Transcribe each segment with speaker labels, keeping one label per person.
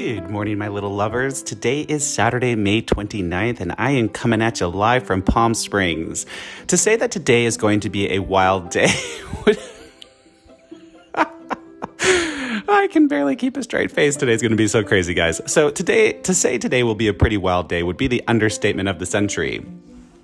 Speaker 1: Good morning, my little lovers. Today is Saturday, May 29th, and I am coming at you live from Palm Springs. To say that today is going to be a wild day would. I can barely keep a straight face. Today's going to be so crazy, guys. So, today, to say today will be a pretty wild day would be the understatement of the century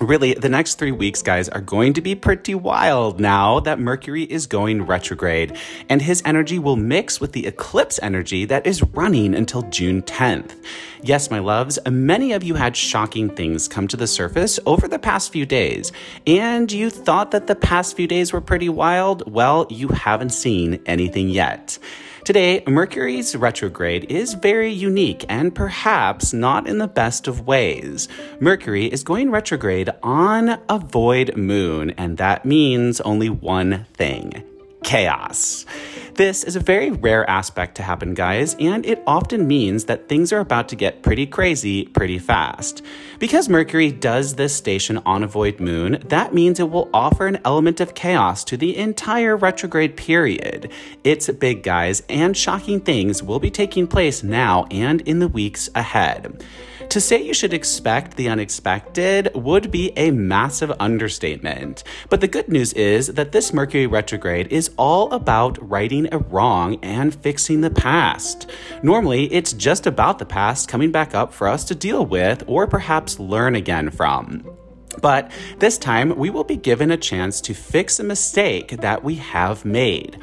Speaker 1: really, the next three weeks, guys, are going to be pretty wild now that Mercury is going retrograde, and his energy will mix with the eclipse energy that is running until June 10th. Yes, my loves, many of you had shocking things come to the surface over the past few days, and you thought that the past few days were pretty wild. Well, you haven't seen anything yet. Today, Mercury's retrograde is very unique and perhaps not in the best of ways. Mercury is going retrograde on a void moon, and that means only one thing chaos. This is a very rare aspect to happen, guys, and it often means that things are about to get pretty crazy pretty fast. Because Mercury does this station on a void moon, that means it will offer an element of chaos to the entire retrograde period. It's big, guys, and shocking things will be taking place now and in the weeks ahead. To say you should expect the unexpected would be a massive understatement. But the good news is that this Mercury retrograde is all about righting a wrong and fixing the past. Normally, it's just about the past coming back up for us to deal with or perhaps learn again from. But this time, we will be given a chance to fix a mistake that we have made.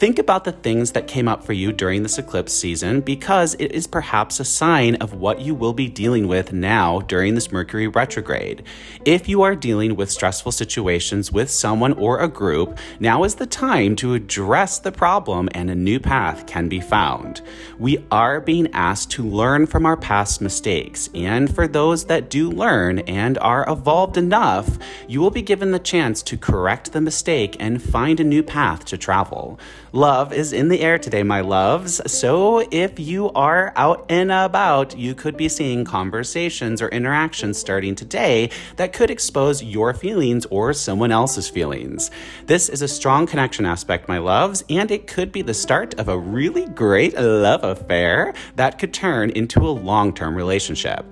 Speaker 1: Think about the things that came up for you during this eclipse season because it is perhaps a sign of what you will be dealing with now during this Mercury retrograde. If you are dealing with stressful situations with someone or a group, now is the time to address the problem and a new path can be found. We are being asked to learn from our past mistakes, and for those that do learn and are evolved enough, you will be given the chance to correct the mistake and find a new path to travel. Love is in the air today, my loves. So if you are out and about, you could be seeing conversations or interactions starting today that could expose your feelings or someone else's feelings. This is a strong connection aspect, my loves, and it could be the start of a really great love affair that could turn into a long term relationship.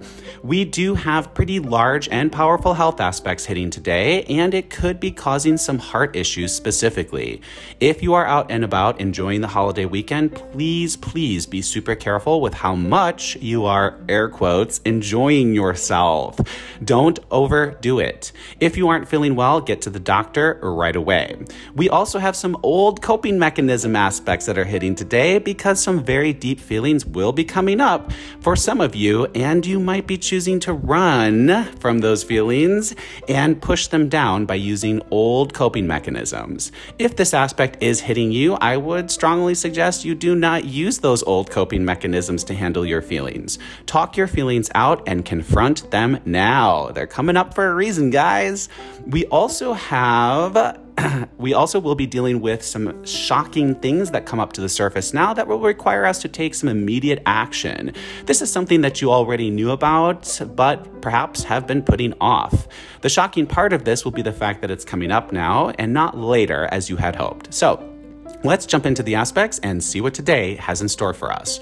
Speaker 1: We do have pretty large and powerful health aspects hitting today, and it could be causing some heart issues specifically. If you are out and about enjoying the holiday weekend, please, please be super careful with how much you are, air quotes, enjoying yourself. Don't overdo it. If you aren't feeling well, get to the doctor right away. We also have some old coping mechanism aspects that are hitting today because some very deep feelings will be coming up for some of you, and you might be choosing to run from those feelings and push them down by using old coping mechanisms. If this aspect is hitting you, I would strongly suggest you do not use those old coping mechanisms to handle your feelings. Talk your feelings out and confront them now. They're coming up for a reason, guys. We also have we also will be dealing with some shocking things that come up to the surface now that will require us to take some immediate action. This is something that you already knew about, but perhaps have been putting off. The shocking part of this will be the fact that it's coming up now and not later as you had hoped. So, let's jump into the aspects and see what today has in store for us.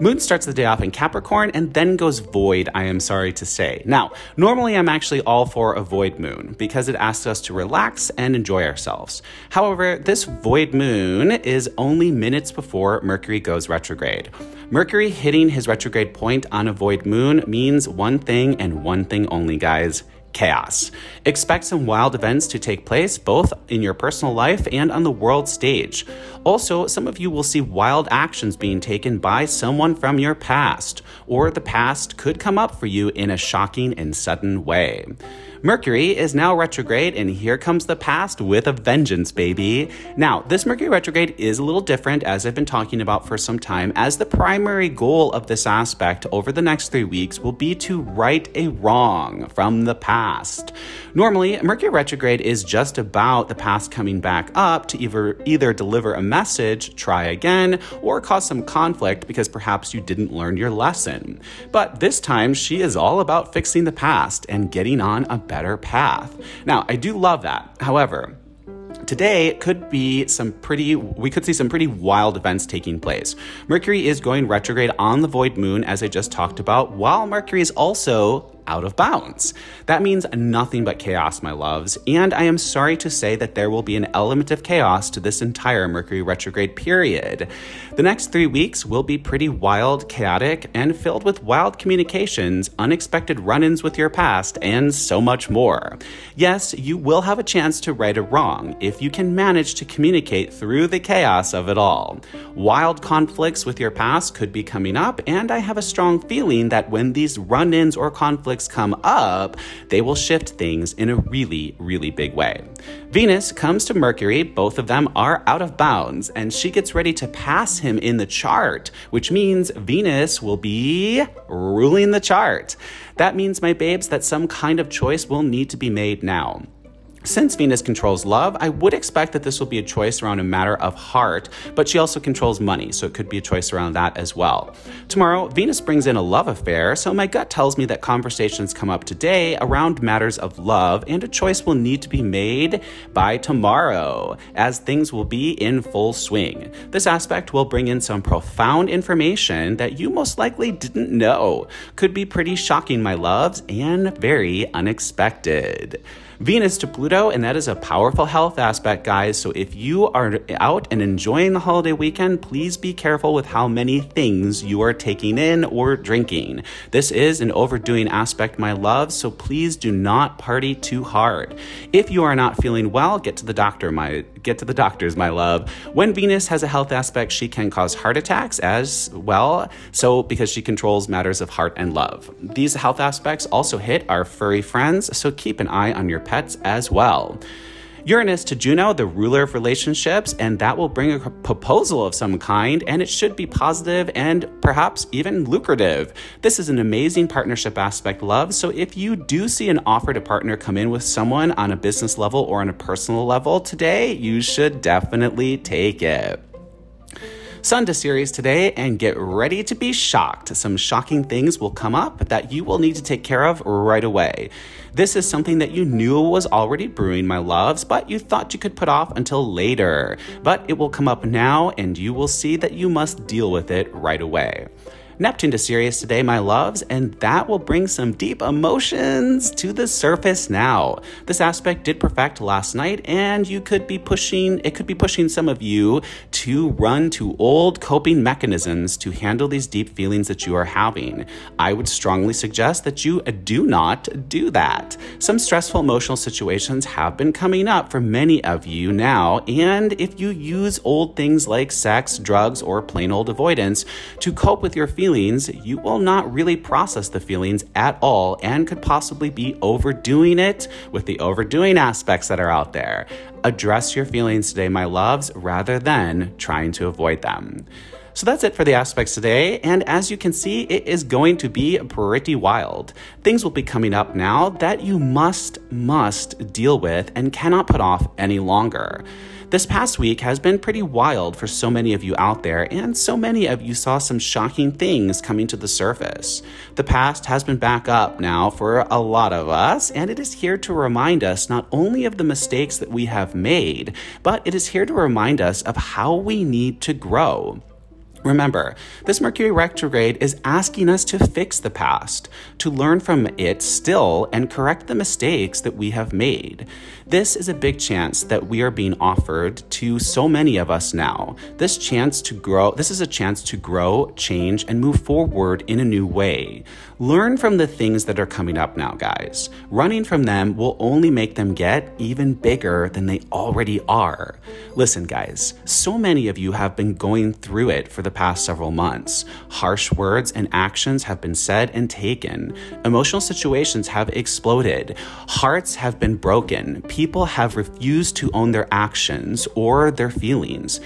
Speaker 1: Moon starts the day off in Capricorn and then goes void, I am sorry to say. Now, normally I'm actually all for a void moon because it asks us to relax and enjoy ourselves. However, this void moon is only minutes before Mercury goes retrograde. Mercury hitting his retrograde point on a void moon means one thing and one thing only, guys chaos. Expect some wild events to take place both in your personal life and on the world stage. Also, some of you will see wild actions being taken by someone from your past, or the past could come up for you in a shocking and sudden way. Mercury is now retrograde, and here comes the past with a vengeance, baby. Now, this Mercury retrograde is a little different, as I've been talking about for some time, as the primary goal of this aspect over the next three weeks will be to right a wrong from the past. Normally, Mercury retrograde is just about the past coming back up to either, either deliver a message, try again, or cause some conflict because perhaps you didn't learn your lesson. But this time, she is all about fixing the past and getting on a better path. Now, I do love that. However, Today could be some pretty, we could see some pretty wild events taking place. Mercury is going retrograde on the void moon, as I just talked about, while Mercury is also out of bounds. That means nothing but chaos, my loves, and I am sorry to say that there will be an element of chaos to this entire Mercury retrograde period. The next three weeks will be pretty wild, chaotic, and filled with wild communications, unexpected run ins with your past, and so much more. Yes, you will have a chance to right a wrong if you can manage to communicate through the chaos of it all. Wild conflicts with your past could be coming up, and I have a strong feeling that when these run ins or conflicts come up, they will shift things in a really, really big way. Venus comes to Mercury, both of them are out of bounds, and she gets ready to pass him in the chart, which means Venus will be ruling the chart. That means, my babes, that some kind of choice will need to be made now. Since Venus controls love, I would expect that this will be a choice around a matter of heart, but she also controls money, so it could be a choice around that as well. Tomorrow, Venus brings in a love affair, so my gut tells me that conversations come up today around matters of love, and a choice will need to be made by tomorrow, as things will be in full swing. This aspect will bring in some profound information that you most likely didn't know. Could be pretty shocking, my loves, and very unexpected. Venus to Pluto, and that is a powerful health aspect, guys. So if you are out and enjoying the holiday weekend, please be careful with how many things you are taking in or drinking. This is an overdoing aspect, my love, so please do not party too hard. If you are not feeling well, get to the doctor, my get to the doctors, my love. When Venus has a health aspect, she can cause heart attacks as well. So because she controls matters of heart and love. These health aspects also hit our furry friends, so keep an eye on your pets as well. Uranus to Juno, the ruler of relationships, and that will bring a proposal of some kind, and it should be positive and perhaps even lucrative. This is an amazing partnership aspect, love. So if you do see an offer to partner come in with someone on a business level or on a personal level today, you should definitely take it. Sun to Ceres today and get ready to be shocked. Some shocking things will come up that you will need to take care of right away. This is something that you knew was already brewing, my loves, but you thought you could put off until later. But it will come up now, and you will see that you must deal with it right away. Neptune to Ceres today, my loves, and that will bring some deep emotions to the surface now. This aspect did perfect last night, and you could be pushing, it could be pushing some of you to run to old coping mechanisms to handle these deep feelings that you are having. I would strongly suggest that you do not do that. Some stressful emotional situations have been coming up for many of you now, and if you use old things like sex, drugs, or plain old avoidance to cope with your feelings, feelings, you will not really process the feelings at all and could possibly be overdoing it with the overdoing aspects that are out there. Address your feelings today, my loves, rather than trying to avoid them. So that's it for the aspects today, and as you can see, it is going to be pretty wild. Things will be coming up now that you must, must deal with and cannot put off any longer. This past week has been pretty wild for so many of you out there, and so many of you saw some shocking things coming to the surface. The past has been back up now for a lot of us, and it is here to remind us not only of the mistakes that we have made, but it is here to remind us of how we need to grow. Remember, this Mercury retrograde is asking us to fix the past, to learn from it still and correct the mistakes that we have made. This is a big chance that we are being offered to so many of us now. This chance to grow, this is a chance to grow, change, and move forward in a new way. Learn from the things that are coming up now, guys. Running from them will only make them get even bigger than they already are. Listen, guys, so many of you have been going through it for the past several months. Harsh words and actions have been said and taken. Emotional situations have exploded. Hearts have been broken. People have refused to own their actions or their feelings.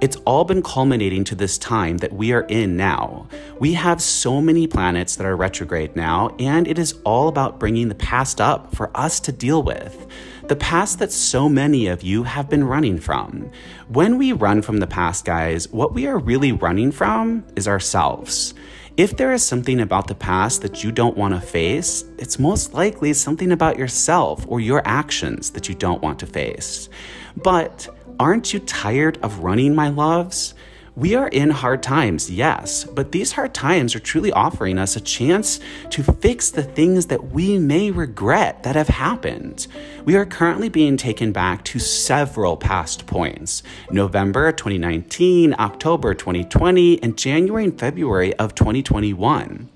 Speaker 1: It's all been culminating to this time that we are in now. We have so many planets that are retrograde now, and it is all about bringing the past up for us to deal with. The past that so many of you have been running from. When we run from the past, guys, what we are really running from is ourselves. If there is something about the past that you don't want to face, it's most likely something about yourself or your actions that you don't want to face. But aren't you tired of running, my loves? We are in hard times, yes, but these hard times are truly offering us a chance to fix the things that we may regret that have happened. We are currently being taken back to several past points November 2019, October 2020, and January and February of 2021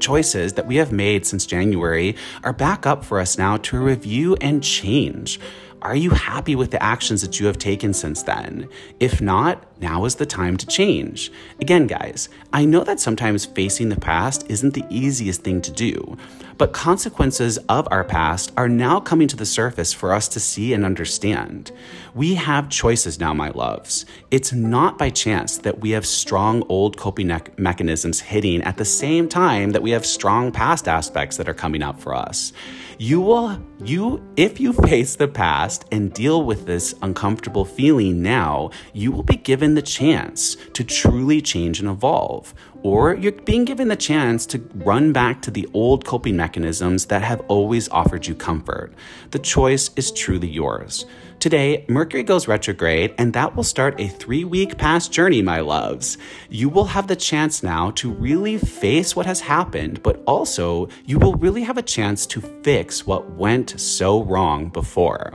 Speaker 1: choices that we have made since January are back up for us now to review and change. Are you happy with the actions that you have taken since then? If not, now is the time to change. Again, guys, I know that sometimes facing the past isn't the easiest thing to do, but consequences of our past are now coming to the surface for us to see and understand. We have choices now, my loves. It's not by chance that we have strong old coping me- mechanisms hitting at the same time that we have strong past aspects that are coming up for us. You will, you, if you face the past and deal with this uncomfortable feeling now, you will be given the chance to truly change and evolve. Or you're being given the chance to run back to the old coping mechanisms that have always offered you comfort. The choice is truly yours. Today, Mercury goes retrograde, and that will start a three week past journey, my loves. You will have the chance now to really face what has happened, but also you will really have a chance to fix what went so wrong before.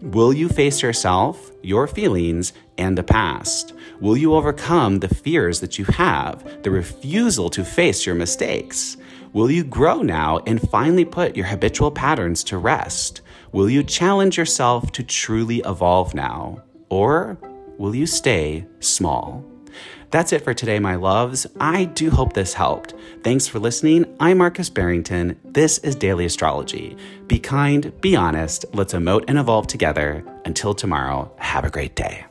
Speaker 1: Will you face yourself, your feelings, and the past? Will you overcome the fears that you have, the refusal to face your mistakes? Will you grow now and finally put your habitual patterns to rest? Will you challenge yourself to truly evolve now? Or will you stay small? That's it for today, my loves. I do hope this helped. Thanks for listening. I'm Marcus Barrington. This is Daily Astrology. Be kind, be honest, let's emote and evolve together. Until tomorrow, have a great day.